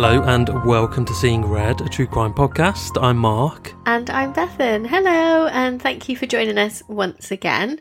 Hello and welcome to Seeing Red, a true crime podcast. I'm Mark. And I'm Bethan. Hello, and thank you for joining us once again.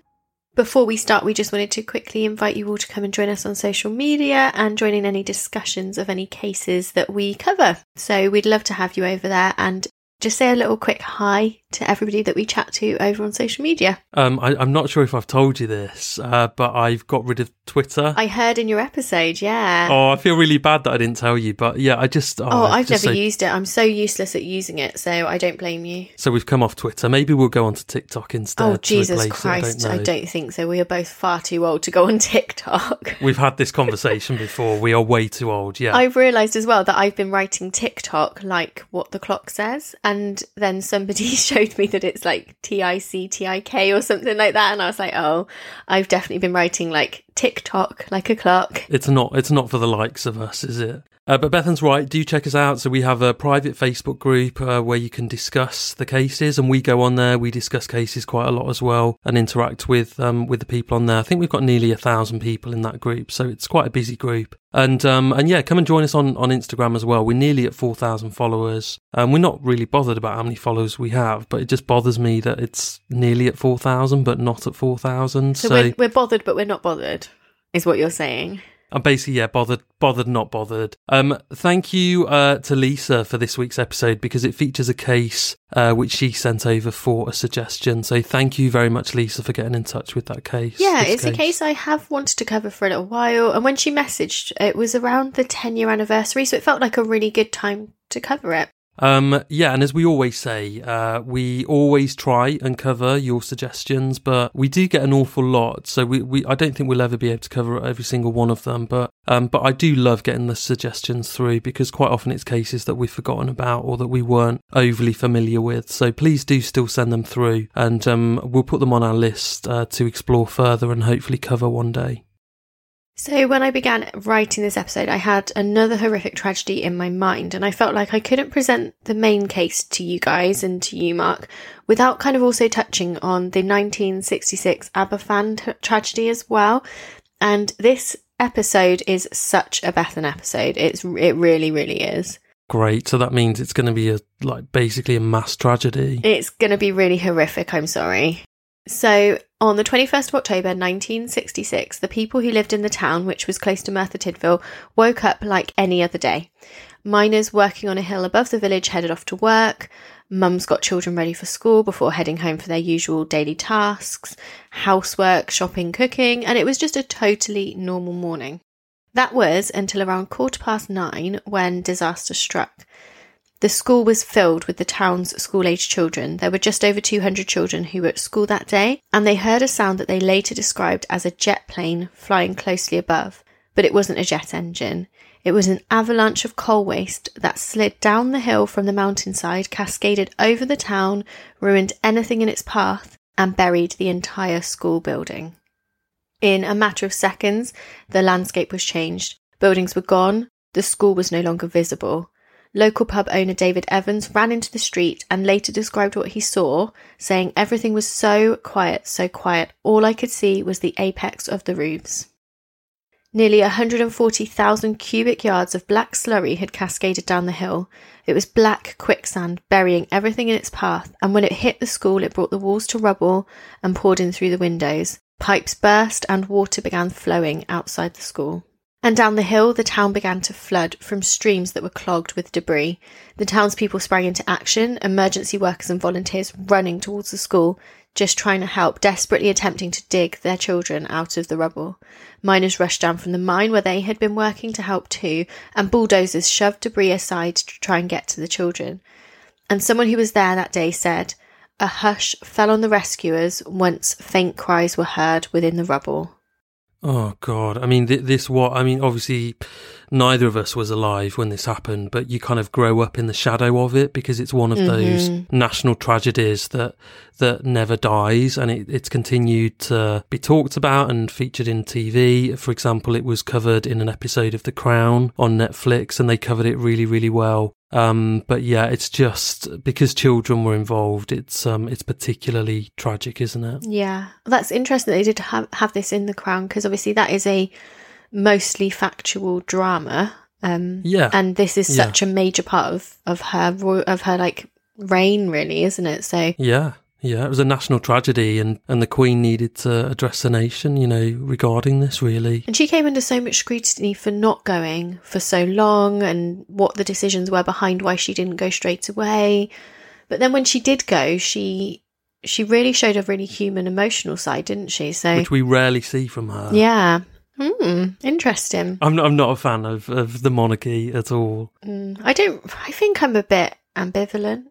Before we start, we just wanted to quickly invite you all to come and join us on social media and join in any discussions of any cases that we cover. So we'd love to have you over there and just say a little quick hi to everybody that we chat to over on social media. Um, I, am not sure if I've told you this, uh, but I've got rid of Twitter. I heard in your episode, yeah. Oh, I feel really bad that I didn't tell you, but yeah, I just. Oh, oh I've just never so... used it. I'm so useless at using it, so I don't blame you. So we've come off Twitter. Maybe we'll go on to TikTok instead. Oh, Jesus Christ. I don't, I don't, think so. We are both far too old to go on TikTok. We've had this conversation before. We are way too old, yeah. I've realised as well that I've been writing TikTok like what the clock says, and then somebody showed me that it's like T I C T I K or something like that. And I was like, oh, I've definitely been writing like TikTok like a clock. It's not. It's not for the likes of us, is it? Uh, but Bethan's right. Do check us out. So we have a private Facebook group uh, where you can discuss the cases, and we go on there. We discuss cases quite a lot as well, and interact with um, with the people on there. I think we've got nearly a thousand people in that group, so it's quite a busy group. And um, and yeah, come and join us on on Instagram as well. We're nearly at four thousand followers. and we're not really bothered about how many followers we have, but it just bothers me that it's nearly at four thousand, but not at four thousand. So, so we're, we're bothered, but we're not bothered, is what you're saying. I'm basically yeah, bothered, bothered, not bothered. Um, thank you uh, to Lisa for this week's episode because it features a case uh, which she sent over for a suggestion. So thank you very much, Lisa, for getting in touch with that case. Yeah, it's case. a case I have wanted to cover for a little while, and when she messaged, it was around the 10 year anniversary, so it felt like a really good time to cover it. Um, yeah, and as we always say, uh, we always try and cover your suggestions, but we do get an awful lot. So we, we I don't think we'll ever be able to cover every single one of them. But um, but I do love getting the suggestions through because quite often it's cases that we've forgotten about or that we weren't overly familiar with. So please do still send them through, and um, we'll put them on our list uh, to explore further and hopefully cover one day. So, when I began writing this episode, I had another horrific tragedy in my mind, and I felt like I couldn't present the main case to you guys and to you, Mark, without kind of also touching on the 1966 Aberfan t- tragedy as well. And this episode is such a Bethan episode. It's it really, really is. Great. So that means it's going to be a like basically a mass tragedy. It's going to be really horrific. I'm sorry. So, on the 21st of October 1966, the people who lived in the town, which was close to Merthyr Tydfil, woke up like any other day. Miners working on a hill above the village headed off to work. Mums got children ready for school before heading home for their usual daily tasks, housework, shopping, cooking, and it was just a totally normal morning. That was until around quarter past nine when disaster struck. The school was filled with the town's school age children. There were just over 200 children who were at school that day, and they heard a sound that they later described as a jet plane flying closely above. But it wasn't a jet engine. It was an avalanche of coal waste that slid down the hill from the mountainside, cascaded over the town, ruined anything in its path, and buried the entire school building. In a matter of seconds, the landscape was changed. Buildings were gone, the school was no longer visible. Local pub owner David Evans ran into the street and later described what he saw, saying everything was so quiet, so quiet, all I could see was the apex of the roofs. Nearly 140,000 cubic yards of black slurry had cascaded down the hill. It was black quicksand, burying everything in its path, and when it hit the school, it brought the walls to rubble and poured in through the windows. Pipes burst and water began flowing outside the school. And down the hill, the town began to flood from streams that were clogged with debris. The townspeople sprang into action, emergency workers and volunteers running towards the school, just trying to help, desperately attempting to dig their children out of the rubble. Miners rushed down from the mine where they had been working to help too, and bulldozers shoved debris aside to try and get to the children. And someone who was there that day said, a hush fell on the rescuers once faint cries were heard within the rubble. Oh God! I mean, th- this what? I mean, obviously, neither of us was alive when this happened, but you kind of grow up in the shadow of it because it's one of Mm-hmm. those national tragedies that that never dies, and it, it's continued to be talked about and featured in TV. For example, it was covered in an episode of The Crown on Netflix, and they covered it really, really well. Um, but yeah, it's just because children were involved. It's um, it's particularly tragic, isn't it? Yeah, that's interesting that they did have, have this in The Crown because obviously that is a mostly factual drama. Um, Yeah. and this is Yeah. such a major part of of her ro- of her like reign, really, isn't it? So Yeah, yeah, it was a national tragedy, and and the Queen needed to address the nation, you know, regarding this. Really, And she came under so much scrutiny for not going for so long and what the decisions were behind why she didn't go straight away. But then when she did go, she she really showed a really human emotional side, didn't she? So which we rarely see from her. yeah. Hmm, interesting. I'm not, I'm not a fan of, of the monarchy at all. Mm, I don't I think I'm a bit ambivalent.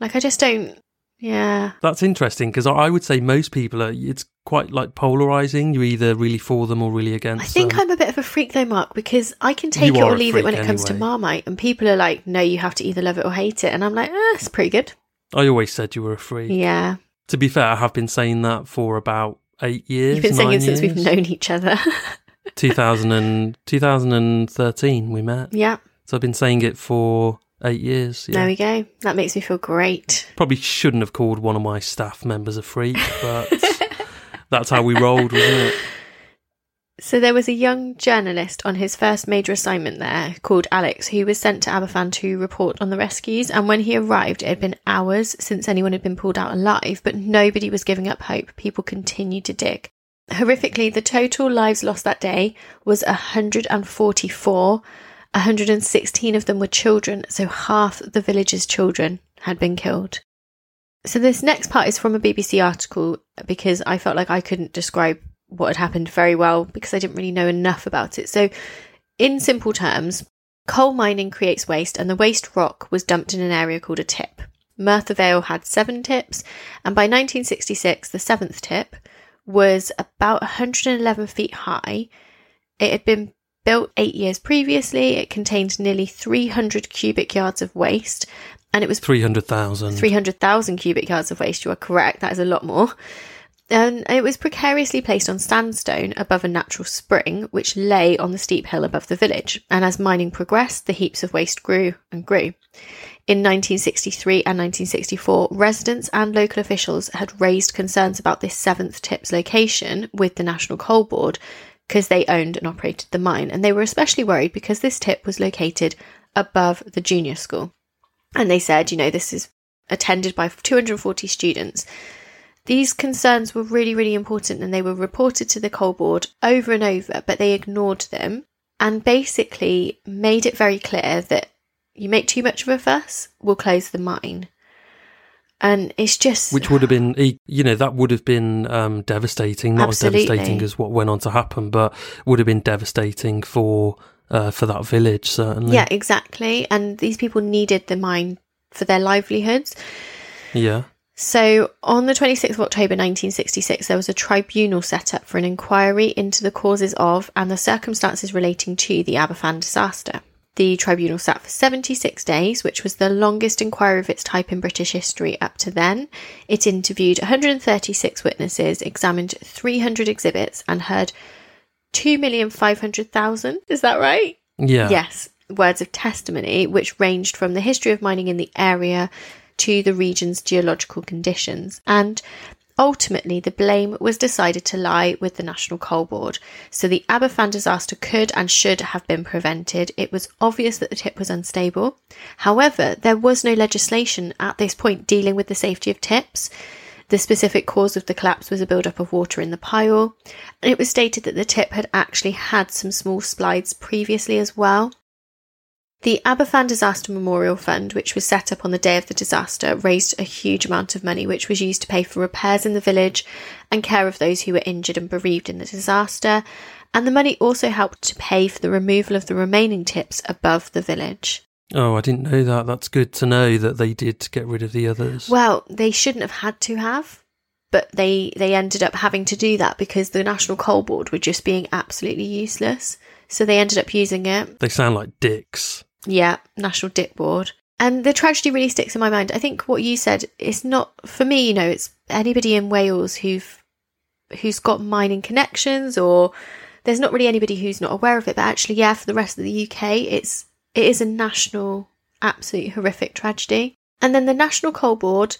Like I just don't yeah. That's interesting because I I would say most people are. It's quite like polarizing. You're either really for them or really against I think them. I'm a bit of a freak though, Mark, because I can take You it or leave it when it comes to. Marmite, and people are like, "No, you have to either love it or hate it," and I'm like, "Eh, it's pretty good." I always said you were a freak. Yeah, To be fair, I have been saying that for about eight years. you've been saying it since we've known each other. 2000 and, 2013 we met. yeah, So I've been saying it for eight years. Yeah. there we go. That makes me feel great. Probably shouldn't have called one of my staff members a freak, but that's how we rolled, wasn't it? So there was a young journalist on his first major assignment there called Alex, who was sent to Aberfan to report on the rescues. And when he arrived, it had been hours since anyone had been pulled out alive, but nobody was giving up hope. People continued to dig. Horrifically, the total lives lost that day was 144. 116 of them were children, so half the village's children had been killed. So this next part is from a BBC article because I felt like I couldn't describe what had happened very well because I didn't really know enough about it. So, in simple terms, coal mining creates waste, and the waste rock was dumped in an area called a tip. Merthyr Vale had seven tips, and by 1966, the seventh tip was about 111 feet high. It had been built eight years previously. It contained nearly 300 cubic yards of waste, and it was 300,000. 300,000 cubic yards of waste. You are correct. That is a lot more. And it was precariously placed on sandstone above a natural spring, which lay on the steep hill above the village. And as mining progressed, the heaps of waste grew and grew. In 1963 and 1964, residents and local officials had raised concerns about this seventh tip's location with the National Coal Board because they owned and operated the mine. And they were especially worried because this tip was located above the junior school. And they said, you know, this is attended by 240 students. These concerns were really, really important and they were reported to the coal board over and over, but they ignored them and basically made it very clear that you make too much of a fuss, we'll close the mine. And it's just Which would have been, you know, that would have been um, devastating. Not Absolutely. as devastating as what went on to happen, but would have been devastating for uh, for that village, certainly. yeah, exactly. And these people needed the mine for their livelihoods. Yeah. So, on the 26th of October 1966, there was a tribunal set up for an inquiry into the causes of and the circumstances relating to the Aberfan disaster. The tribunal sat for 76 days, which was the longest inquiry of its type in British history up to then. It interviewed 136 witnesses, examined 300 exhibits, and heard 2,500,000. Is that right? Yeah. Yes, words of testimony, which ranged from the history of mining in the area to the region's geological conditions. And ultimately, the blame was decided to lie with the National Coal Board. So the Aberfan disaster could and should have been prevented. It was obvious that the tip was unstable. However, there was no legislation at this point dealing with the safety of tips. The specific cause of the collapse was a build-up of water in the pile, and it was stated that the tip had actually had some small slides previously as well. The Aberfan Disaster Memorial Fund, which was set up on the day of the disaster, raised a huge amount of money, which was used to pay for repairs in the village and care of those who were injured and bereaved in the disaster. And the money also helped to pay for the removal of the remaining tips above the village. Oh, I didn't know that. That's good to know that they did get rid of the others. Well, they shouldn't have had to have, but they they ended up having to do that because the National Coal Board were just being absolutely useless. So they ended up using it. they sound like dicks. Yeah, National Dip Board. And the tragedy really sticks in my mind. I think what you said is not for me, you know, it's anybody in Wales who've who's got mining connections or there's not really anybody who's not aware of it, but actually yeah, for the rest of the UK it's it is a national absolute horrific tragedy. And then the National Coal Board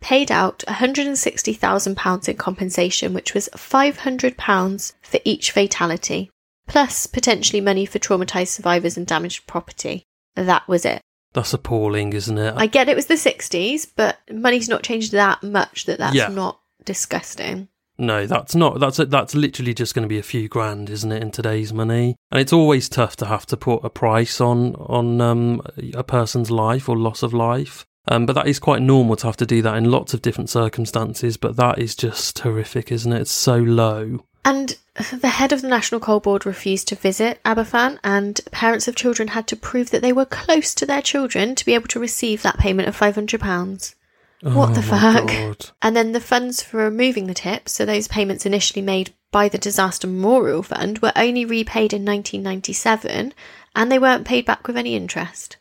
paid out £160,000 in compensation, which was £500 for each fatality plus potentially money for traumatized survivors and damaged property. That was it. That's appalling, isn't it? I get it was the 60s, but money's not changed that much that that's Yeah. not disgusting. No, that's not. That's that's literally just going to be a few grand, isn't it, in today's money? And it's always tough to have to put a price on on um, a person's life or loss of life. Um, but that is quite normal to have to do that in lots of different circumstances. But that is just horrific, isn't it? It's so low. And the head of the National Coal Board refused to visit Aberfan, and parents of children had to prove that they were close to their children to be able to receive that payment of £500. What the Oh my fuck? God. And then the funds for removing the tips, so those payments initially made by the Disaster Memorial Fund, were only repaid in 1997 and they weren't paid back with any interest.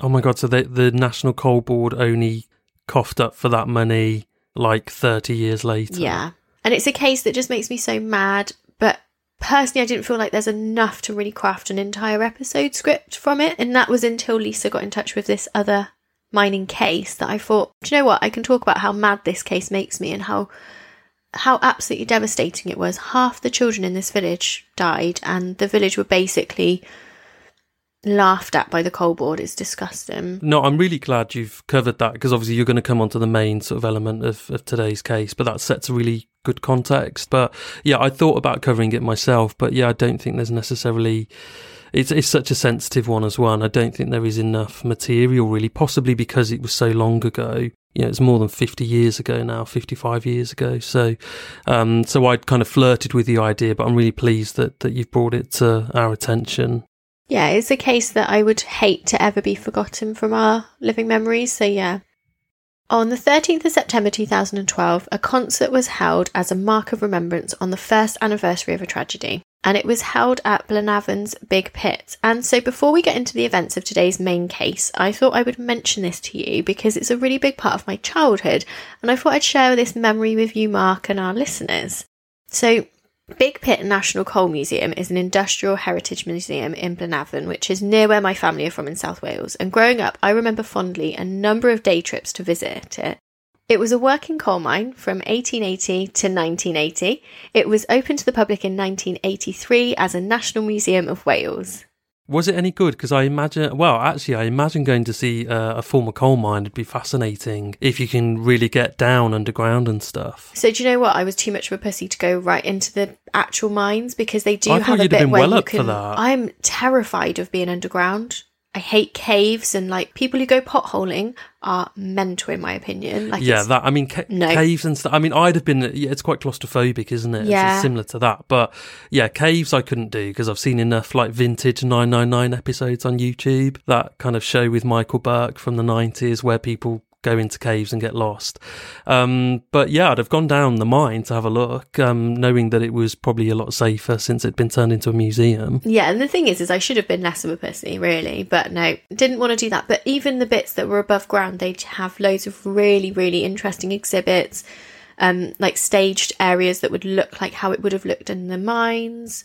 Oh my god! So the the National Coal Board only coughed up for that money like thirty years later. Yeah. And it's a case that just makes me so mad, but personally, I didn't feel like there's enough to really craft an entire episode script from it. And that was until Lisa got in touch with this other mining case that I thought, do you know what? I can talk about how mad this case makes me and how how absolutely devastating it was. Half the children in this village died, and the village were basically laughed at by the coal board. It's disgusting. No, I'm really glad you've covered that because obviously you're going to come on to the main sort of element of, of today's case, but that sets a really good context. But yeah, I thought about covering it myself, but yeah, I don't think there's necessarily. It's, it's such a sensitive one as well. And I don't think there is enough material really, possibly because it was so long ago. You know, it's more than 50 years ago now, 55 years ago. So, um, so I'd kind of flirted with the idea, but I'm really pleased that, that you've brought it to our attention. Yeah, it's a case that I would hate to ever be forgotten from our living memories. So, yeah. On the 13th of September 2012, a concert was held as a mark of remembrance on the first anniversary of a tragedy, and it was held at Blaenavon's Big Pit. And so, before we get into the events of today's main case, I thought I would mention this to you because it's a really big part of my childhood, and I thought I'd share this memory with you, Mark, and our listeners. So, Big Pit National Coal Museum is an industrial heritage museum in Blaenavon, which is near where my family are from in South Wales. And growing up, I remember fondly a number of day trips to visit it. It was a working coal mine from 1880 to 1980. It was open to the public in 1983 as a National Museum of Wales. Was it any good? Because I imagine, well, actually, I imagine going to see uh, a former coal mine would be fascinating if you can really get down underground and stuff. So do you know what? I was too much of a pussy to go right into the actual mines because they do I have a have bit been where well you up for can. that. I'm terrified of being underground. I hate caves and like people who go potholing are mental in my opinion. Like yeah, that I mean, ca- No. caves and stuff. I mean, I'd have been. Yeah, it's quite claustrophobic, isn't it? Yeah. it's similar to that. But yeah, caves I couldn't do because I've seen enough like vintage 999 episodes on YouTube. That kind of show with Michael Buerk from the 90s where people go into caves and get lost. Um, but yeah, I'd have gone down the mine to have a look, um, knowing that it was probably a lot safer since it'd been turned into a museum. Yeah, and the thing is, is I should have been less of a pussy, really, but no, didn't want to do that. But even the bits that were above ground, they'd have loads of really, really interesting exhibits, um, like staged areas that would look like how it would have looked in the mines.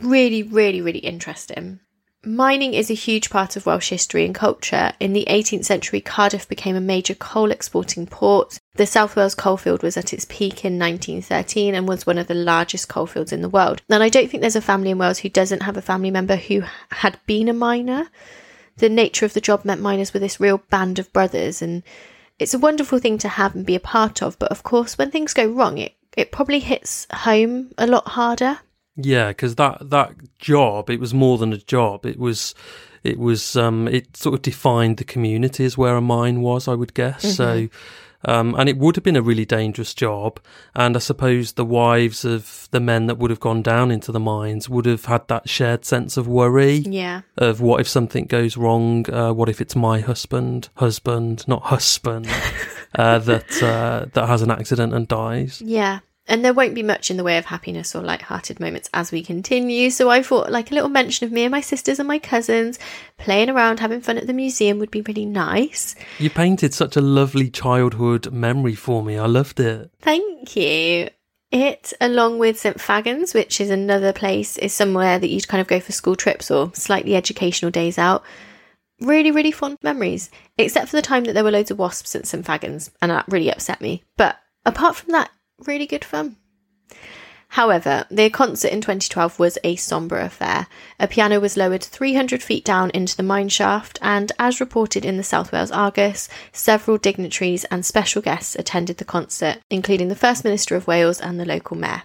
Really, really, really interesting. Mining is a huge part of Welsh history and culture. In the 18th century, Cardiff became a major coal exporting port. The South Wales coalfield was at its peak in 1913 and was one of the largest coalfields in the world. And I don't think there's a family in Wales who doesn't have a family member who had been a miner. The nature of the job meant miners were this real band of brothers and It's a wonderful thing to have and be a part of, but of course, when things go wrong, it, it probably hits home a lot harder. Yeah, because that that job, it was more than a job. It was, it was, um, it sort of defined the communities where a mine was. I would guess mm-hmm. so. Um, and it would have been a really dangerous job. And I suppose the wives of the men that would have gone down into the mines would have had that shared sense of worry. Yeah. Of what if something goes wrong? Uh, what if it's my husband, husband, not husband, uh, that uh, that has an accident and dies? Yeah. And there won't be much in the way of happiness or light-hearted moments as we continue. So I thought like a little mention of me and my sisters and my cousins playing around, having fun at the museum would be really nice. You painted such a lovely childhood memory for me. I loved it. Thank you. It, along with St Fagans, which is another place, is somewhere that you'd kind of go for school trips or slightly educational days out. Really, really fond memories, except for the time that there were loads of wasps at St Fagans, and that really upset me. But apart from that, really good fun. However, their concert in 2012 was a sombre affair. A piano was lowered 300 feet down into the mine shaft, and as reported in the South Wales Argus, several dignitaries and special guests attended the concert, including the First Minister of Wales and the local mayor.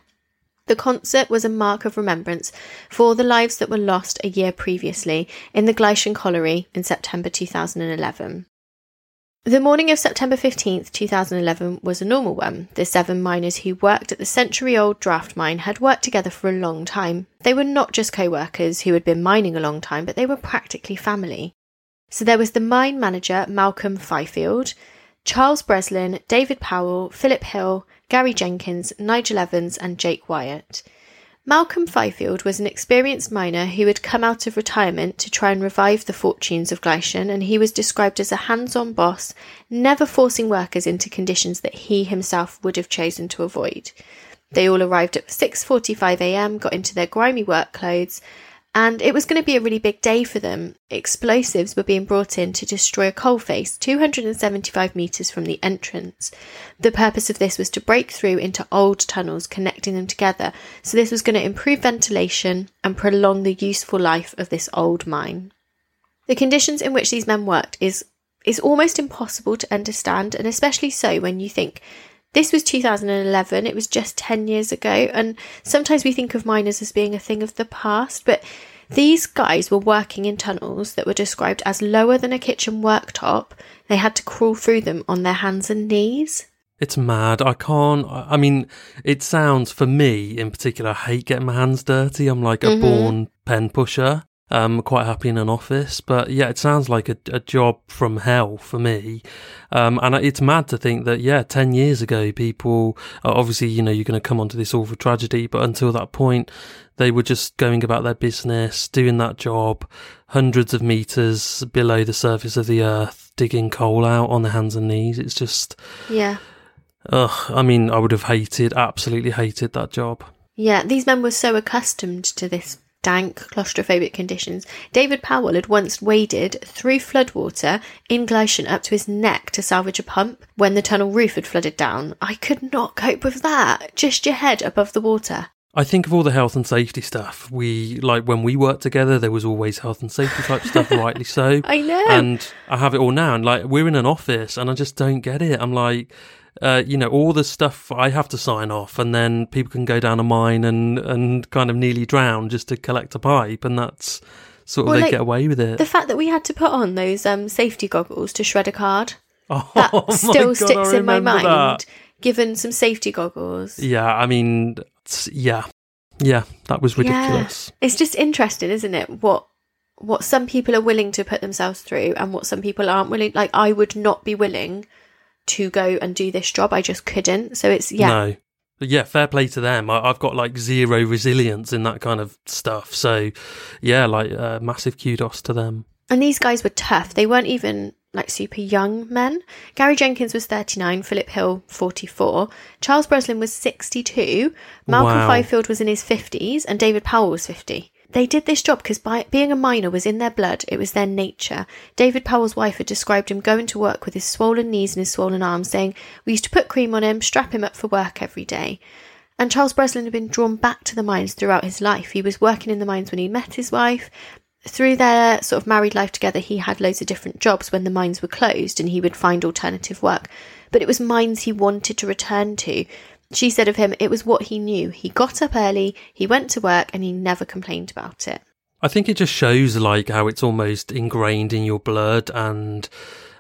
The concert was a mark of remembrance for the lives that were lost a year previously in the Gleision Colliery in September 2011. The morning of September 15th, 2011 was a normal one. The seven miners who worked at the century old draft mine had worked together for a long time. They were not just co workers who had been mining a long time, but they were practically family. So there was the mine manager, Malcolm Fifield, Charles Breslin, David Powell, Philip Hill, Gary Jenkins, Nigel Evans, and Jake Wyatt. Malcolm Fifield was an experienced miner who had come out of retirement to try and revive the fortunes of Gleision, and he was described as a hands-on boss, never forcing workers into conditions that he himself would have chosen to avoid. They all arrived at 6:45 a.m., got into their grimy work clothes, and it was going to be a really big day for them. Explosives were being brought in to destroy a coalface 275 metres from the entrance. The purpose of this was to break through into old tunnels, connecting them together, so this was going to improve ventilation and prolong the useful life of this old mine. The conditions in which these men worked is is almost impossible to understand, and especially so when you think this was 2011, it was just 10 years ago, and sometimes we think of miners as being a thing of the past, but these guys were working in tunnels that were described as lower than a kitchen worktop. They had to crawl through them on their hands and knees. It's mad. I can't. I mean, it sounds for me in particular. I hate getting my hands dirty. I'm like a mm-hmm. born pen pusher. I'm quite happy in an office, but yeah, it sounds like a, a job from hell for me. Um, and it's mad to think that, yeah, 10 years ago, people, obviously, you know, you're going to come onto this awful tragedy, but until that point, they were just going about their business, doing that job, hundreds of meters below the surface of the earth, digging coal out on their hands and knees. It's just. Yeah. Ugh, I mean, I would have hated, absolutely hated that job. Yeah, these men were so accustomed to this dank, claustrophobic conditions, David Powell had once waded through floodwater in Gleision up to his neck to salvage a pump when the tunnel roof had flooded down. I could not cope with that. Just your head above the water. I think of all the health and safety stuff. We like when we worked together, there was always health and safety type stuff, rightly so. I know. And I have it all now. And like we're in an office and I just don't get it. I'm like, uh, you know, all the stuff I have to sign off, and then people can go down a mine and and kind of nearly drown just to collect a pipe, and that's sort of well, they like, get away with it. The fact that we had to put on those um, safety goggles to shred a card oh, that still God, sticks in my mind. That. Given some safety goggles. Yeah, I mean, yeah, yeah, that was ridiculous. Yeah. It's just interesting, isn't it? What what some people are willing to put themselves through and what some people aren't willing. Like I would not be willing to go and do this job. I just couldn't. So it's yeah. No. Yeah, fair play to them. I, have got like zero resilience in that kind of stuff. So, yeah, like uh, massive kudos to them. And these guys were tough. They weren't even like super young men. Gary Jenkins was 39, Philip Hill 44, Charles Breslin was 62, Malcolm wow. Fifield was in his 50s, and David Powell was 50. They did this job because being a miner was in their blood, it was their nature. David Powell's wife had described him going to work with his swollen knees and his swollen arms, saying, We used to put cream on him, strap him up for work every day. And Charles Breslin had been drawn back to the mines throughout his life. He was working in the mines when he met his wife. Through their sort of married life together, he had loads of different jobs when the mines were closed and he would find alternative work. But it was mines he wanted to return to. She said of him, it was what he knew. He got up early, he went to work, and he never complained about it. I think it just shows like how it's almost ingrained in your blood and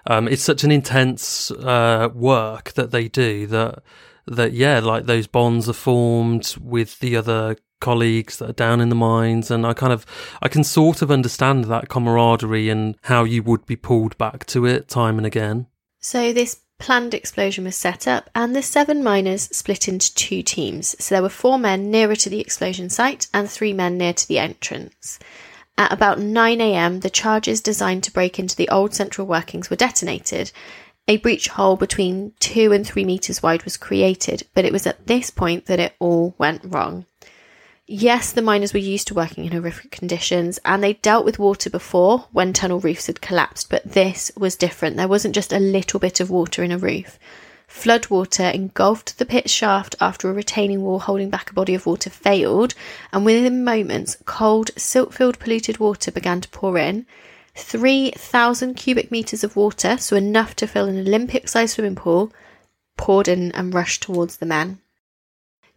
um, it's such an intense uh, work that they do that that yeah, like those bonds are formed with the other colleagues that are down in the mines, and I kind of I can sort of understand that camaraderie and how you would be pulled back to it time and again. So this planned explosion was set up, and the seven miners split into two teams. So there were four men nearer to the explosion site and three men near to the entrance. At about 9 am, the charges designed to break into the old central workings were detonated. A breach hole between two and three metres wide was created, but it was at this point that it all went wrong. Yes, the miners were used to working in horrific conditions and they dealt with water before when tunnel roofs had collapsed, but this was different. There wasn't just a little bit of water in a roof. Floodwater engulfed the pit shaft after a retaining wall holding back a body of water failed, and within moments, cold, silt filled polluted water began to pour in. 3,000 cubic metres of water, so enough to fill an Olympic sized swimming pool, poured in and rushed towards the men.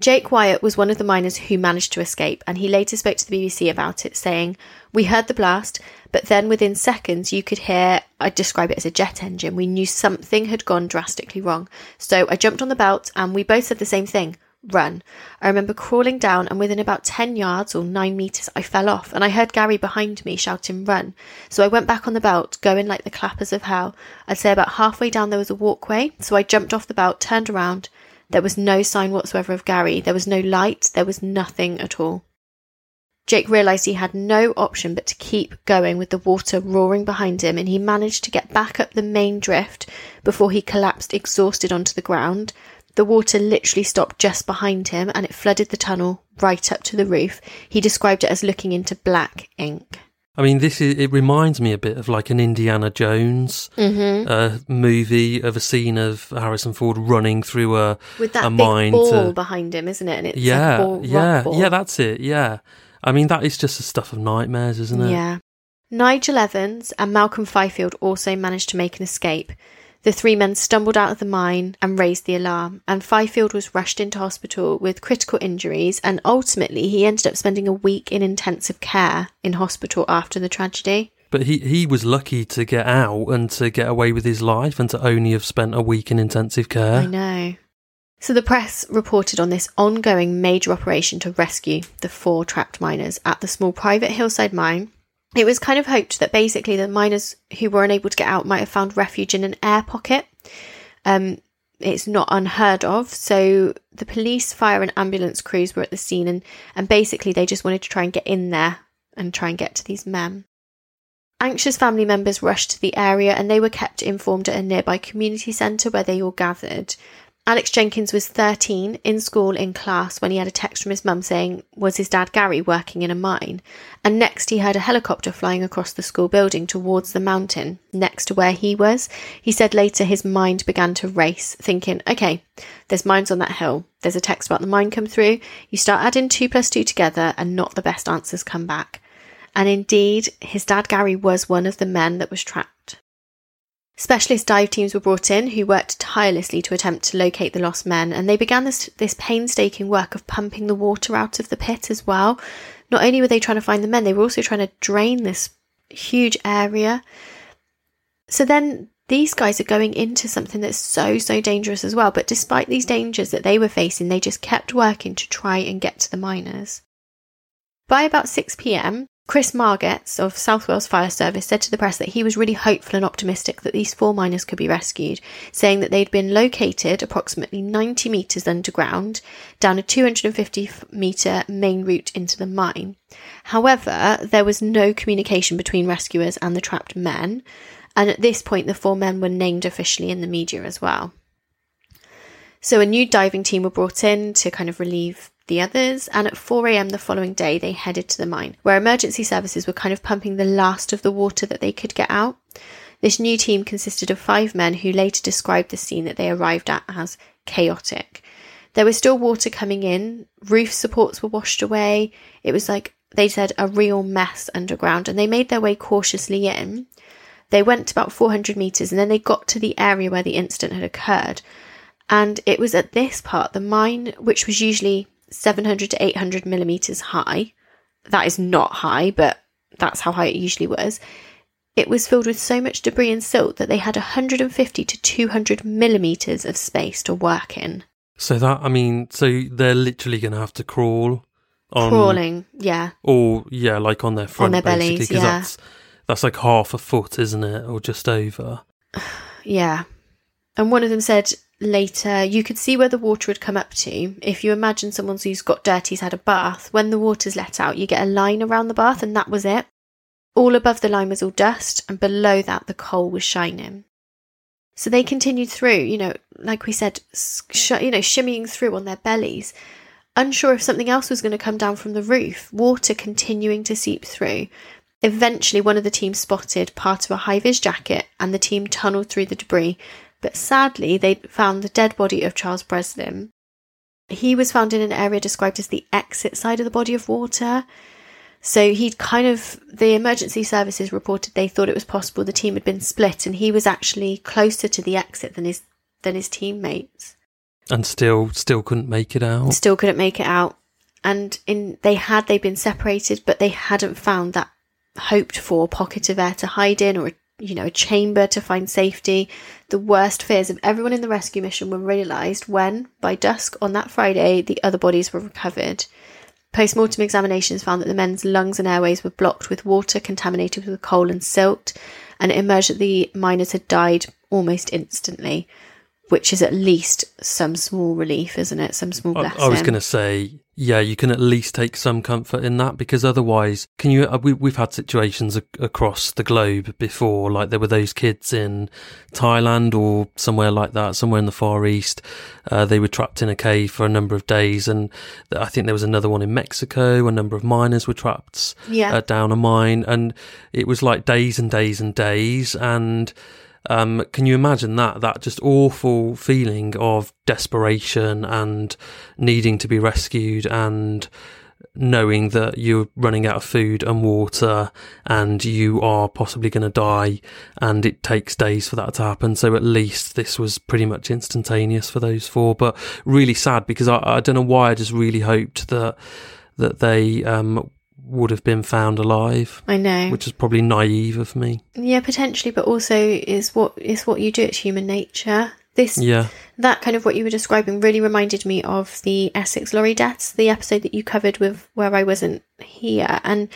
Jake Wyatt was one of the miners who managed to escape, and he later spoke to the BBC about it, saying, We heard the blast, but then within seconds you could hear, I'd describe it as a jet engine. We knew something had gone drastically wrong. So I jumped on the belt, and we both said the same thing run. I remember crawling down, and within about 10 yards or 9 metres, I fell off, and I heard Gary behind me shouting, Run. So I went back on the belt, going like the clappers of hell. I'd say about halfway down there was a walkway, so I jumped off the belt, turned around, there was no sign whatsoever of Gary. There was no light. There was nothing at all. Jake realised he had no option but to keep going with the water roaring behind him, and he managed to get back up the main drift before he collapsed exhausted onto the ground. The water literally stopped just behind him and it flooded the tunnel right up to the roof. He described it as looking into black ink. I mean, this is, it reminds me a bit of like an Indiana Jones mm-hmm. uh, movie of a scene of Harrison Ford running through a with that a big mine ball to, behind him, isn't it? And it's yeah, ball, yeah, ball. yeah. That's it. Yeah, I mean that is just the stuff of nightmares, isn't it? Yeah. Nigel Evans and Malcolm Fifield also managed to make an escape. The three men stumbled out of the mine and raised the alarm, and Fifield was rushed into hospital with critical injuries, and ultimately he ended up spending a week in intensive care in hospital after the tragedy. But he, he was lucky to get out and to get away with his life and to only have spent a week in intensive care. I know. So the press reported on this ongoing major operation to rescue the four trapped miners at the small private hillside mine it was kind of hoped that basically the miners who were unable to get out might have found refuge in an air pocket. Um, it's not unheard of. So the police, fire, and ambulance crews were at the scene, and, and basically they just wanted to try and get in there and try and get to these men. Anxious family members rushed to the area and they were kept informed at a nearby community centre where they all gathered. Alex Jenkins was 13 in school in class when he had a text from his mum saying, Was his dad Gary working in a mine? And next he heard a helicopter flying across the school building towards the mountain next to where he was. He said later his mind began to race, thinking, Okay, there's mines on that hill. There's a text about the mine come through. You start adding two plus two together and not the best answers come back. And indeed, his dad Gary was one of the men that was trapped. Specialist dive teams were brought in who worked tirelessly to attempt to locate the lost men, and they began this, this painstaking work of pumping the water out of the pit as well. Not only were they trying to find the men, they were also trying to drain this huge area. So then these guys are going into something that's so, so dangerous as well. But despite these dangers that they were facing, they just kept working to try and get to the miners. By about 6 pm, Chris Margetts of South Wales Fire Service said to the press that he was really hopeful and optimistic that these four miners could be rescued, saying that they'd been located approximately 90 metres underground down a 250 metre main route into the mine. However, there was no communication between rescuers and the trapped men, and at this point, the four men were named officially in the media as well. So a new diving team were brought in to kind of relieve the others, and at 4am the following day, they headed to the mine, where emergency services were kind of pumping the last of the water that they could get out. This new team consisted of five men who later described the scene that they arrived at as chaotic. There was still water coming in, roof supports were washed away. It was like they said, a real mess underground, and they made their way cautiously in. They went about 400 metres and then they got to the area where the incident had occurred. And it was at this part, the mine, which was usually 700 to 800 millimetres high, that is not high, but that's how high it usually was. It was filled with so much debris and silt that they had 150 to 200 millimetres of space to work in. So that I mean, so they're literally going to have to crawl on Crawling, yeah. or yeah, like on their front, on their bellies, 'cause yeah. that's that's like half a foot, isn't it, or just over? Yeah. And one of them said later, you could see where the water had come up to. If you imagine someone who's got dirty, who's had a bath, when the water's let out, you get a line around the bath, and that was it. All above the line was all dust, and below that, the coal was shining. So they continued through, you know, like we said, sh- you know, shimmying through on their bellies, unsure if something else was going to come down from the roof, water continuing to seep through. Eventually, one of the team spotted part of a high vis jacket, and the team tunneled through the debris. But sadly, they found the dead body of Charles Breslin. He was found in an area described as the exit side of the body of water. So he'd kind of, the emergency services reported they thought it was possible the team had been split and he was actually closer to the exit than his, than his teammates. And still, still couldn't make it out. Still couldn't make it out. And in, they had, they been separated, but they hadn't found that hoped for pocket of air to hide in or, you know, a chamber to find safety. The worst fears of everyone in the rescue mission were realised when, by dusk on that Friday, the other bodies were recovered. Post mortem examinations found that the men's lungs and airways were blocked with water contaminated with coal and silt, and it emerged that the miners had died almost instantly, which is at least some small relief, isn't it? Some small I, blessing. I was going to say, yeah, you can at least take some comfort in that because otherwise, can you? uh, We, we've had situations ac- across the globe before, like there were those kids in Thailand or somewhere like that, somewhere in the Far East. Uh, they were trapped in a cave for a number of days, and I think there was another one in Mexico. A number of miners were trapped Yeah. uh, down a mine, and it was like days and days and days, and um, can you imagine that? That just awful feeling of desperation and needing to be rescued and knowing that you're running out of food and water and you are possibly going to die and it takes days for that to happen. So at least this was pretty much instantaneous for those four, but really sad because I, I don't know why I just really hoped that, that they, um, would have been found alive, I know. which is probably naive of me. yeah, potentially, but also is what is what you do. It's human nature. This Yeah. that kind of what you were describing really reminded me of the Essex lorry deaths, the episode that you covered with where I wasn't here, and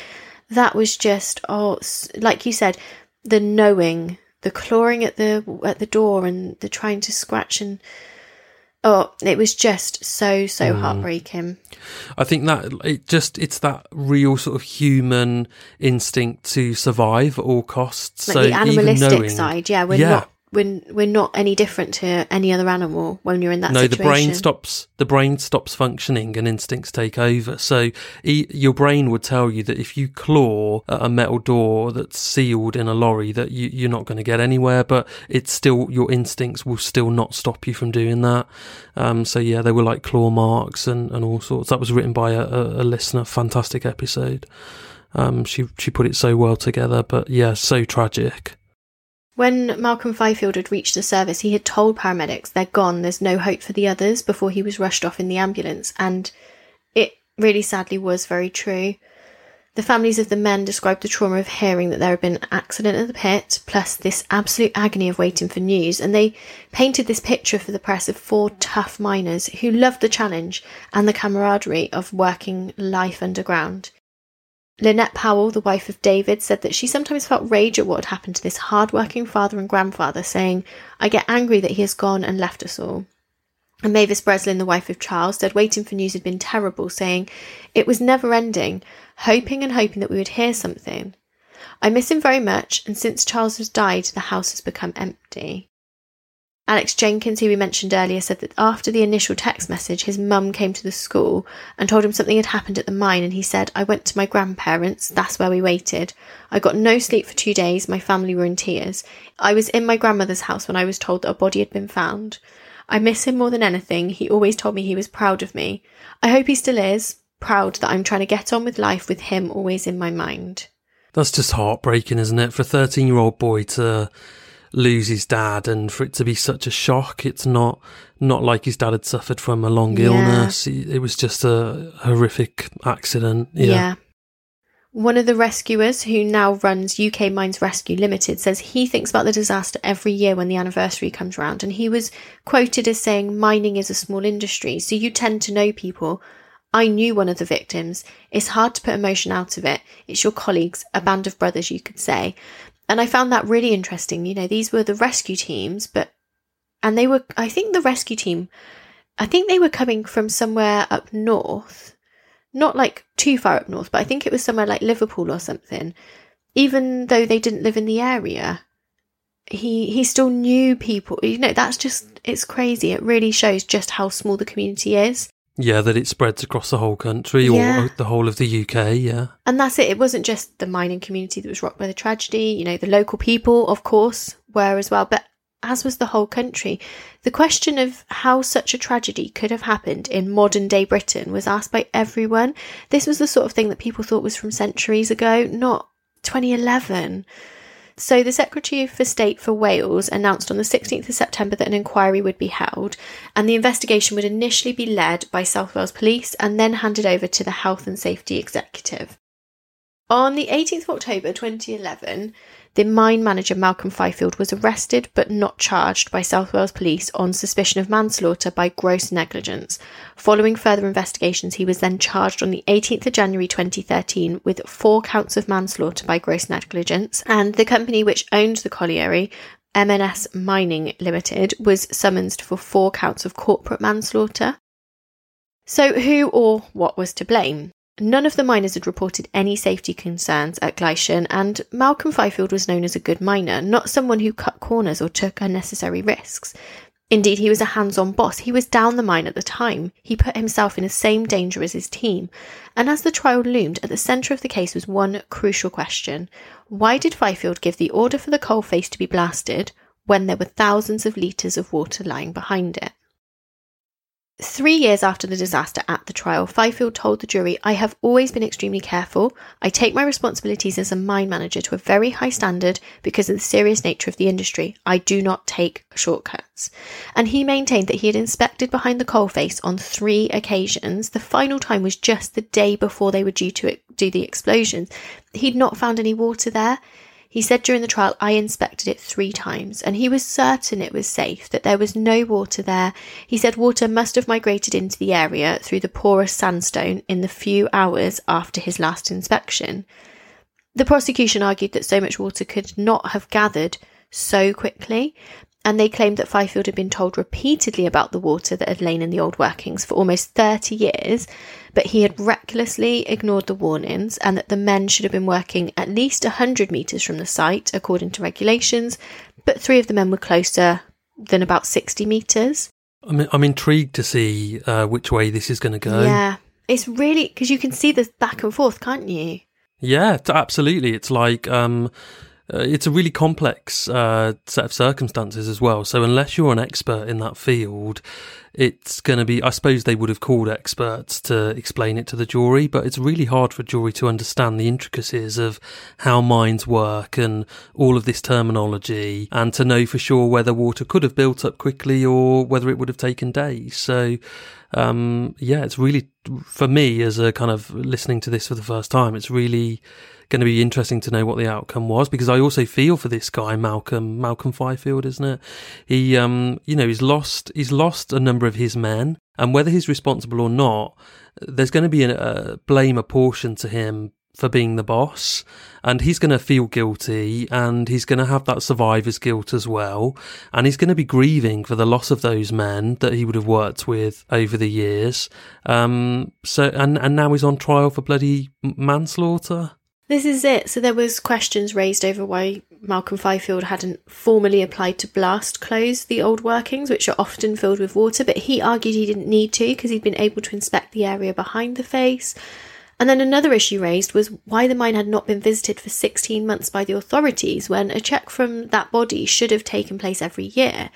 that was just oh, like you said, the knowing, the clawing at the at the door, and the trying to scratch, and oh, it was just so so Mm. heartbreaking. I think that it just it's that real sort of human instinct to survive at all costs. Like so the animalistic knowing, side, yeah, we're Yeah. not we're, we're not any different to any other animal when you're in that no, situation. the brain stops. The brain stops functioning, and instincts take over. So e- your brain would tell you that if you claw at a metal door that's sealed in a lorry, that you, you're not going to get anywhere. But it's still your instincts will still not stop you from doing that. Um, so yeah, they were like claw marks and, and all sorts. That was written by a, a, a listener. Fantastic episode. Um, she she put it so well together. But yeah, so tragic. When Malcolm Fifield had reached the service, he had told paramedics they're gone, there's no hope for the others before he was rushed off in the ambulance, and it really sadly was very true. The families of the men described the trauma of hearing that there had been an accident at the pit, plus this absolute agony of waiting for news, and they painted this picture for the press of four tough miners who loved the challenge and the camaraderie of working life underground. Lynette Powell, the wife of David, said that she sometimes felt rage at what had happened to this hard-working father and grandfather, saying, I get angry that he has gone and left us all. And Mavis Breslin, the wife of Charles, said waiting for news had been terrible, saying, It was never ending, hoping and hoping that we would hear something. I miss him very much, and since Charles has died, the house has become empty. Alex Jenkins, who we mentioned earlier, said that after the initial text message, his mum came to the school and told him something had happened at the mine. And he said, I went to my grandparents, that's where we waited. I got no sleep for two days, my family were in tears. I was in my grandmother's house when I was told that a body had been found. I miss him more than anything. He always told me he was proud of me. I hope he still is. proud that I'm trying to get on with life with him always in my mind. That's just heartbreaking, isn't it? For a 13 year old boy to lose his dad and for it to be such a shock. It's not not like his dad had suffered from a long Yeah. illness. It was just a horrific accident. Yeah. Yeah. One of the rescuers who now runs UK Mines Rescue Limited says he thinks about the disaster every year when the anniversary comes round. And he was quoted as saying, Mining is a small industry, so you tend to know people. I knew one of the victims. It's hard to put emotion out of it. It's your colleagues, a band of brothers, you could say. And I found that really interesting. You know, these were the rescue teams, but, and they were, I think the rescue team, I think they were coming from somewhere up north not like too far up north, but I think it was somewhere like Liverpool or something. Even though they didn't live in the area, he he still knew people. You know, that's just it's crazy. It really shows just how small the community is. Yeah, that it spreads across the whole country Yeah. or the whole of the UK. Yeah. And that's it. It wasn't just the mining community that was rocked by the tragedy. You know, the local people, of course, were as well, but as was the whole country. The question of how such a tragedy could have happened in modern day Britain was asked by everyone. This was the sort of thing that people thought was from centuries ago, not 2011. So, the Secretary for State for Wales announced on the 16th of September that an inquiry would be held, and the investigation would initially be led by South Wales Police and then handed over to the Health and Safety Executive. On the 18th of October 2011, the mine manager Malcolm Fyfield was arrested but not charged by South Wales Police on suspicion of manslaughter by gross negligence. Following further investigations, he was then charged on the 18th of January 2013 with four counts of manslaughter by gross negligence, and the company which owned the colliery, MNS Mining Limited, was summoned for four counts of corporate manslaughter. So, who or what was to blame? None of the miners had reported any safety concerns at Gleision, and Malcolm Fyfield was known as a good miner, not someone who cut corners or took unnecessary risks. Indeed, he was a hands on boss. He was down the mine at the time. He put himself in the same danger as his team. And as the trial loomed, at the centre of the case was one crucial question Why did Fyfield give the order for the coal face to be blasted when there were thousands of litres of water lying behind it? Three years after the disaster at the trial, Fyfield told the jury, I have always been extremely careful. I take my responsibilities as a mine manager to a very high standard because of the serious nature of the industry. I do not take shortcuts. And he maintained that he had inspected behind the coalface on three occasions. The final time was just the day before they were due to do the explosions. He'd not found any water there. He said during the trial, I inspected it three times and he was certain it was safe, that there was no water there. He said water must have migrated into the area through the porous sandstone in the few hours after his last inspection. The prosecution argued that so much water could not have gathered so quickly, and they claimed that Fyfield had been told repeatedly about the water that had lain in the old workings for almost 30 years, but he had recklessly ignored the warnings and that the men should have been working at least 100 metres from the site, according to regulations, but three of the men were closer than about 60 metres. I'm, I'm intrigued to see uh, which way this is going to go. Yeah. It's really because you can see the back and forth, can't you? Yeah, absolutely. It's like um, uh, it's a really complex uh, set of circumstances as well. So unless you're an expert in that field, it's going to be. I suppose they would have called experts to explain it to the jury, but it's really hard for a jury to understand the intricacies of how mines work and all of this terminology, and to know for sure whether water could have built up quickly or whether it would have taken days. So um, yeah, it's really for me as a kind of listening to this for the first time. It's really going to be interesting to know what the outcome was because I also feel for this guy Malcolm Malcolm Fyfield, isn't it? He, um, you know, he's lost he's lost a number of his men, and whether he's responsible or not, there's going to be a, blame apportioned to him for being the boss and he's going to feel guilty and he's going to have that survivor's guilt as well and he's going to be grieving for the loss of those men that he would have worked with over the years um so and and now he's on trial for bloody manslaughter This is it. So there was questions raised over why Malcolm Fyfield hadn't formally applied to blast close the old workings, which are often filled with water, but he argued he didn't need to because he'd been able to inspect the area behind the face. And then another issue raised was why the mine had not been visited for 16 months by the authorities when a check from that body should have taken place every year.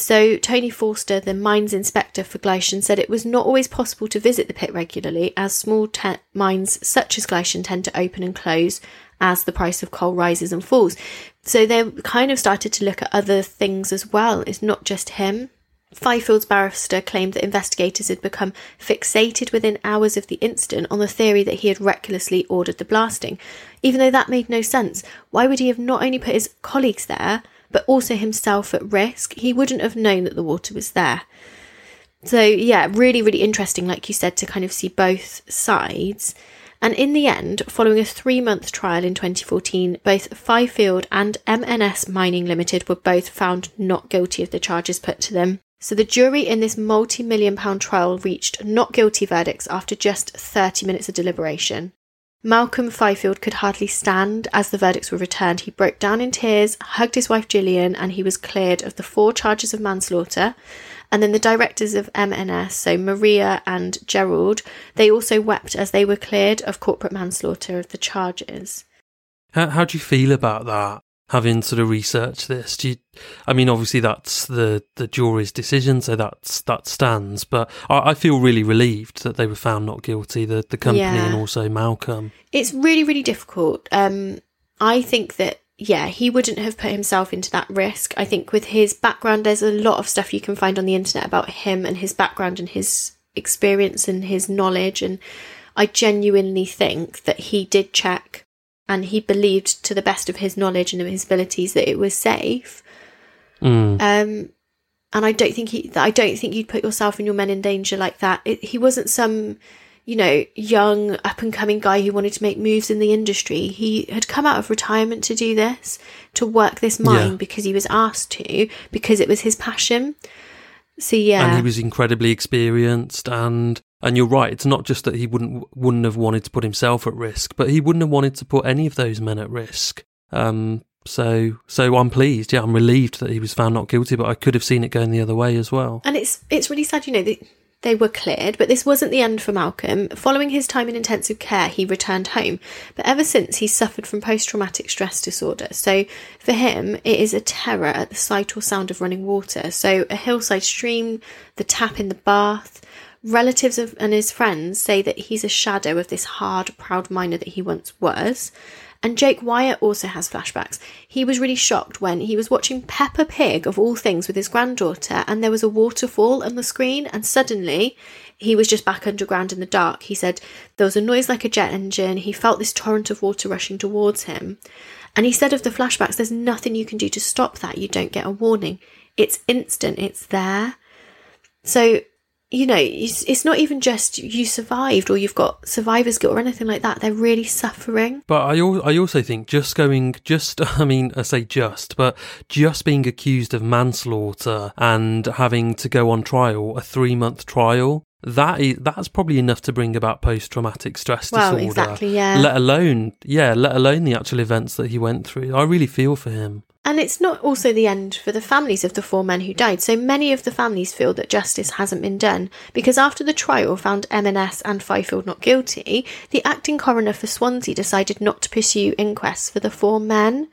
So, Tony Forster, the mines inspector for Gleision, said it was not always possible to visit the pit regularly, as small te- mines such as Gleision tend to open and close as the price of coal rises and falls. So, they kind of started to look at other things as well. It's not just him. Fyfield's barrister claimed that investigators had become fixated within hours of the incident on the theory that he had recklessly ordered the blasting. Even though that made no sense, why would he have not only put his colleagues there, but also himself at risk? He wouldn't have known that the water was there. So, yeah, really, really interesting, like you said, to kind of see both sides. And in the end, following a three month trial in 2014, both Fyfield and MNS Mining Limited were both found not guilty of the charges put to them. So the jury in this multi million pound trial reached not guilty verdicts after just 30 minutes of deliberation. Malcolm Fyfield could hardly stand as the verdicts were returned. He broke down in tears, hugged his wife Gillian, and he was cleared of the four charges of manslaughter. And then the directors of MNS, so Maria and Gerald, they also wept as they were cleared of corporate manslaughter of the charges. How, how do you feel about that? Having sort of researched this. Do you i mean obviously that's the the jury's decision so that's that stands but i, I feel really relieved that they were found not guilty the the company yeah. and also malcolm. It's really really difficult. Um i think that yeah he wouldn't have put himself into that risk. I think with his background there's a lot of stuff you can find on the internet about him and his background and his experience and his knowledge and i genuinely think that he did check and he believed to the best of his knowledge and of his abilities that it was safe. Mm. Um, and I don't think he, I don't think you'd put yourself and your men in danger like that. It, he wasn't some, you know, young up and coming guy who wanted to make moves in the industry. He had come out of retirement to do this, to work this mine yeah. because he was asked to, because it was his passion. So yeah, and he was incredibly experienced, and and you're right. It's not just that he wouldn't wouldn't have wanted to put himself at risk, but he wouldn't have wanted to put any of those men at risk. Um, so so I'm pleased. Yeah, I'm relieved that he was found not guilty, but I could have seen it going the other way as well. And it's it's really sad, you know. That they were cleared, but this wasn't the end for Malcolm. Following his time in intensive care, he returned home, but ever since he suffered from post traumatic stress disorder. So for him, it is a terror at the sight or sound of running water. So a hillside stream, the tap in the bath, Relatives of, and his friends say that he's a shadow of this hard, proud miner that he once was. And Jake Wyatt also has flashbacks. He was really shocked when he was watching Peppa Pig, of all things, with his granddaughter, and there was a waterfall on the screen, and suddenly he was just back underground in the dark. He said there was a noise like a jet engine. He felt this torrent of water rushing towards him. And he said of the flashbacks, there's nothing you can do to stop that. You don't get a warning. It's instant, it's there. So you know, it's, it's not even just you survived or you've got survivor's guilt or anything like that. They're really suffering. But I, I also think just going, just, I mean, I say just, but just being accused of manslaughter and having to go on trial, a three month trial, that is that's probably enough to bring about post traumatic stress well, disorder. Exactly, yeah. Let alone, yeah, let alone the actual events that he went through. I really feel for him. And it's not also the end for the families of the four men who died. So many of the families feel that justice hasn't been done because after the trial found MNS and Fyfield not guilty, the acting coroner for Swansea decided not to pursue inquests for the four men.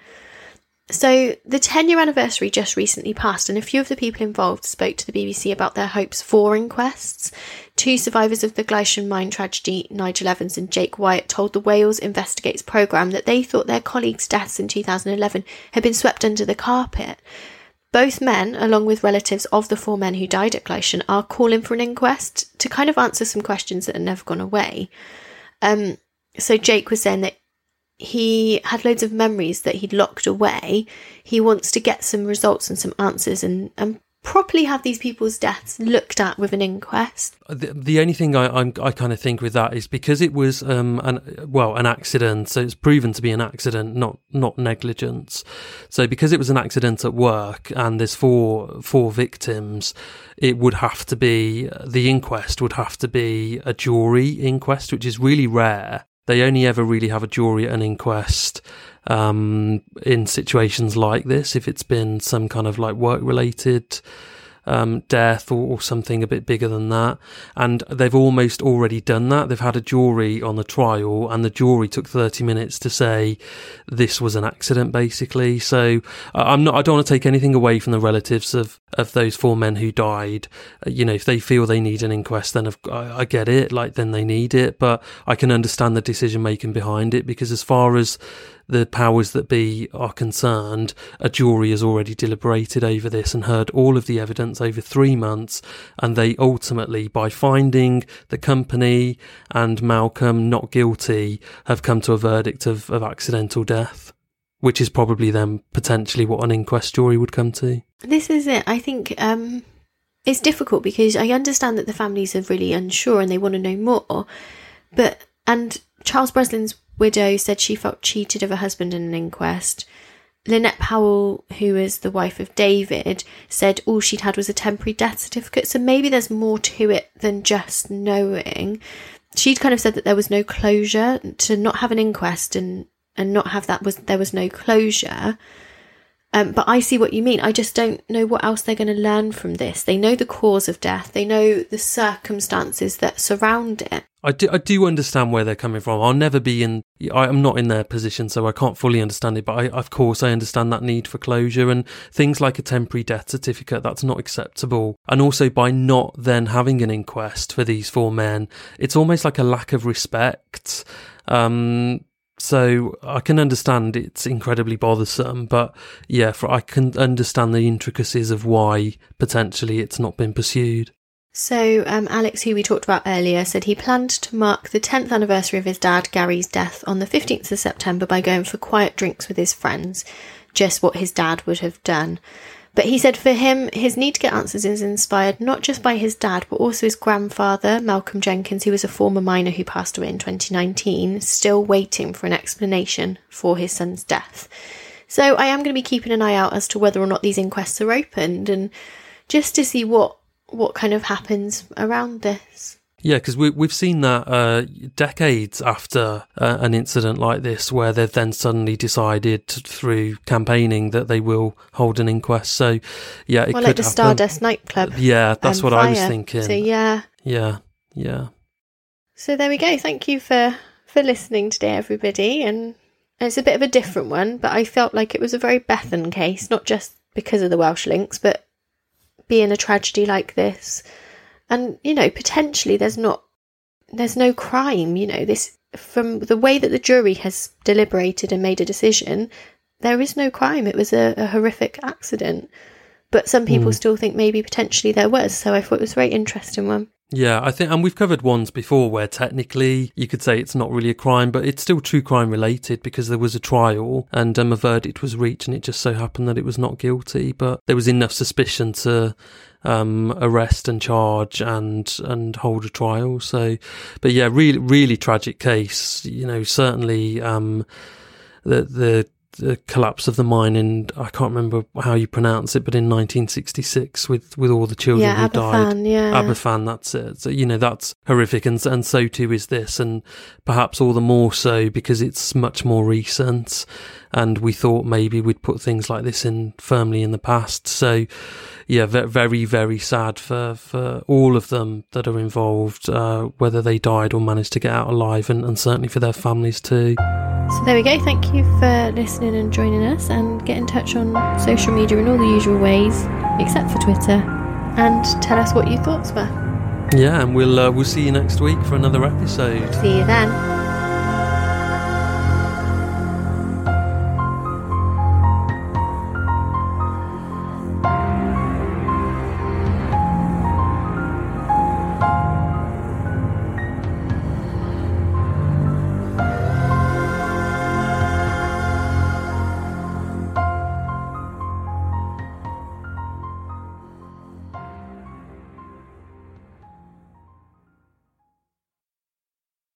So, the 10 year anniversary just recently passed, and a few of the people involved spoke to the BBC about their hopes for inquests. Two survivors of the Gleision mine tragedy, Nigel Evans and Jake Wyatt, told the Wales Investigates programme that they thought their colleagues' deaths in 2011 had been swept under the carpet. Both men, along with relatives of the four men who died at Gleision, are calling for an inquest to kind of answer some questions that have never gone away. Um, so, Jake was saying that he had loads of memories that he'd locked away. He wants to get some results and some answers and, and properly have these people's deaths looked at with an inquest. The, the only thing I, I'm, i kind of think with that is because it was um an well an accident, so it's proven to be an accident, not not negligence. So because it was an accident at work and there's four four victims, it would have to be the inquest would have to be a jury inquest, which is really rare. They only ever really have a jury at an inquest um, in situations like this if it's been some kind of like work related um, death or, or, something a bit bigger than that. And they've almost already done that. They've had a jury on the trial, and the jury took 30 minutes to say this was an accident, basically. So uh, I'm not, I don't want to take anything away from the relatives of, of those four men who died. Uh, you know, if they feel they need an inquest, then I, I get it, like, then they need it. But I can understand the decision making behind it because as far as the powers that be are concerned, a jury has already deliberated over this and heard all of the evidence over three months. And they ultimately, by finding the company and Malcolm not guilty, have come to a verdict of, of accidental death, which is probably then potentially what an inquest jury would come to. This is it. I think um, it's difficult because I understand that the families are really unsure and they want to know more. But, and Charles Breslin's widow said she felt cheated of her husband in an inquest. Lynette Powell, who is the wife of David, said all she'd had was a temporary death certificate. So maybe there's more to it than just knowing. She'd kind of said that there was no closure to not have an inquest and and not have that was there was no closure. Um, but I see what you mean. I just don't know what else they're going to learn from this. They know the cause of death. They know the circumstances that surround it. I do, I do understand where they're coming from. I'll never be in. I'm not in their position, so I can't fully understand it. But I, of course, I understand that need for closure and things like a temporary death certificate. That's not acceptable. And also, by not then having an inquest for these four men, it's almost like a lack of respect. Um, so I can understand it's incredibly bothersome, but yeah, for, I can understand the intricacies of why potentially it's not been pursued. So, um, Alex, who we talked about earlier, said he planned to mark the 10th anniversary of his dad, Gary's death, on the 15th of September by going for quiet drinks with his friends, just what his dad would have done. But he said for him, his need to get answers is inspired not just by his dad, but also his grandfather, Malcolm Jenkins, who was a former miner who passed away in 2019, still waiting for an explanation for his son's death. So I am going to be keeping an eye out as to whether or not these inquests are opened and just to see what what kind of happens around this. Yeah, because we, we've seen that uh, decades after uh, an incident like this, where they've then suddenly decided through campaigning that they will hold an inquest. So, yeah, it well, could like the happen. Stardust nightclub. Yeah, that's what fire. I was thinking. So yeah, yeah, yeah. So there we go. Thank you for for listening today, everybody. And it's a bit of a different one, but I felt like it was a very Bethan case, not just because of the Welsh links, but being a tragedy like this. And, you know, potentially there's not, there's no crime, you know, this, from the way that the jury has deliberated and made a decision, there is no crime. It was a, a horrific accident. But some people mm. still think maybe potentially there was. So I thought it was a very interesting one. Yeah, I think, and we've covered ones before where technically you could say it's not really a crime, but it's still true crime related because there was a trial and um, a verdict was reached, and it just so happened that it was not guilty, but there was enough suspicion to um, arrest and charge and and hold a trial. So, but yeah, really, really tragic case. You know, certainly um, the the the collapse of the mine in I can't remember how you pronounce it, but in 1966 with with all the children yeah, who Aberfan, died. Yeah, Aberfan, that's it. So you know that's horrific, and and so too is this, and perhaps all the more so because it's much more recent, and we thought maybe we'd put things like this in firmly in the past. So yeah, very very sad for for all of them that are involved, uh, whether they died or managed to get out alive, and, and certainly for their families too. So there we go. Thank you for listening and joining us, and get in touch on social media in all the usual ways, except for Twitter, and tell us what your thoughts were. Yeah, and we'll uh, we'll see you next week for another episode. See you then.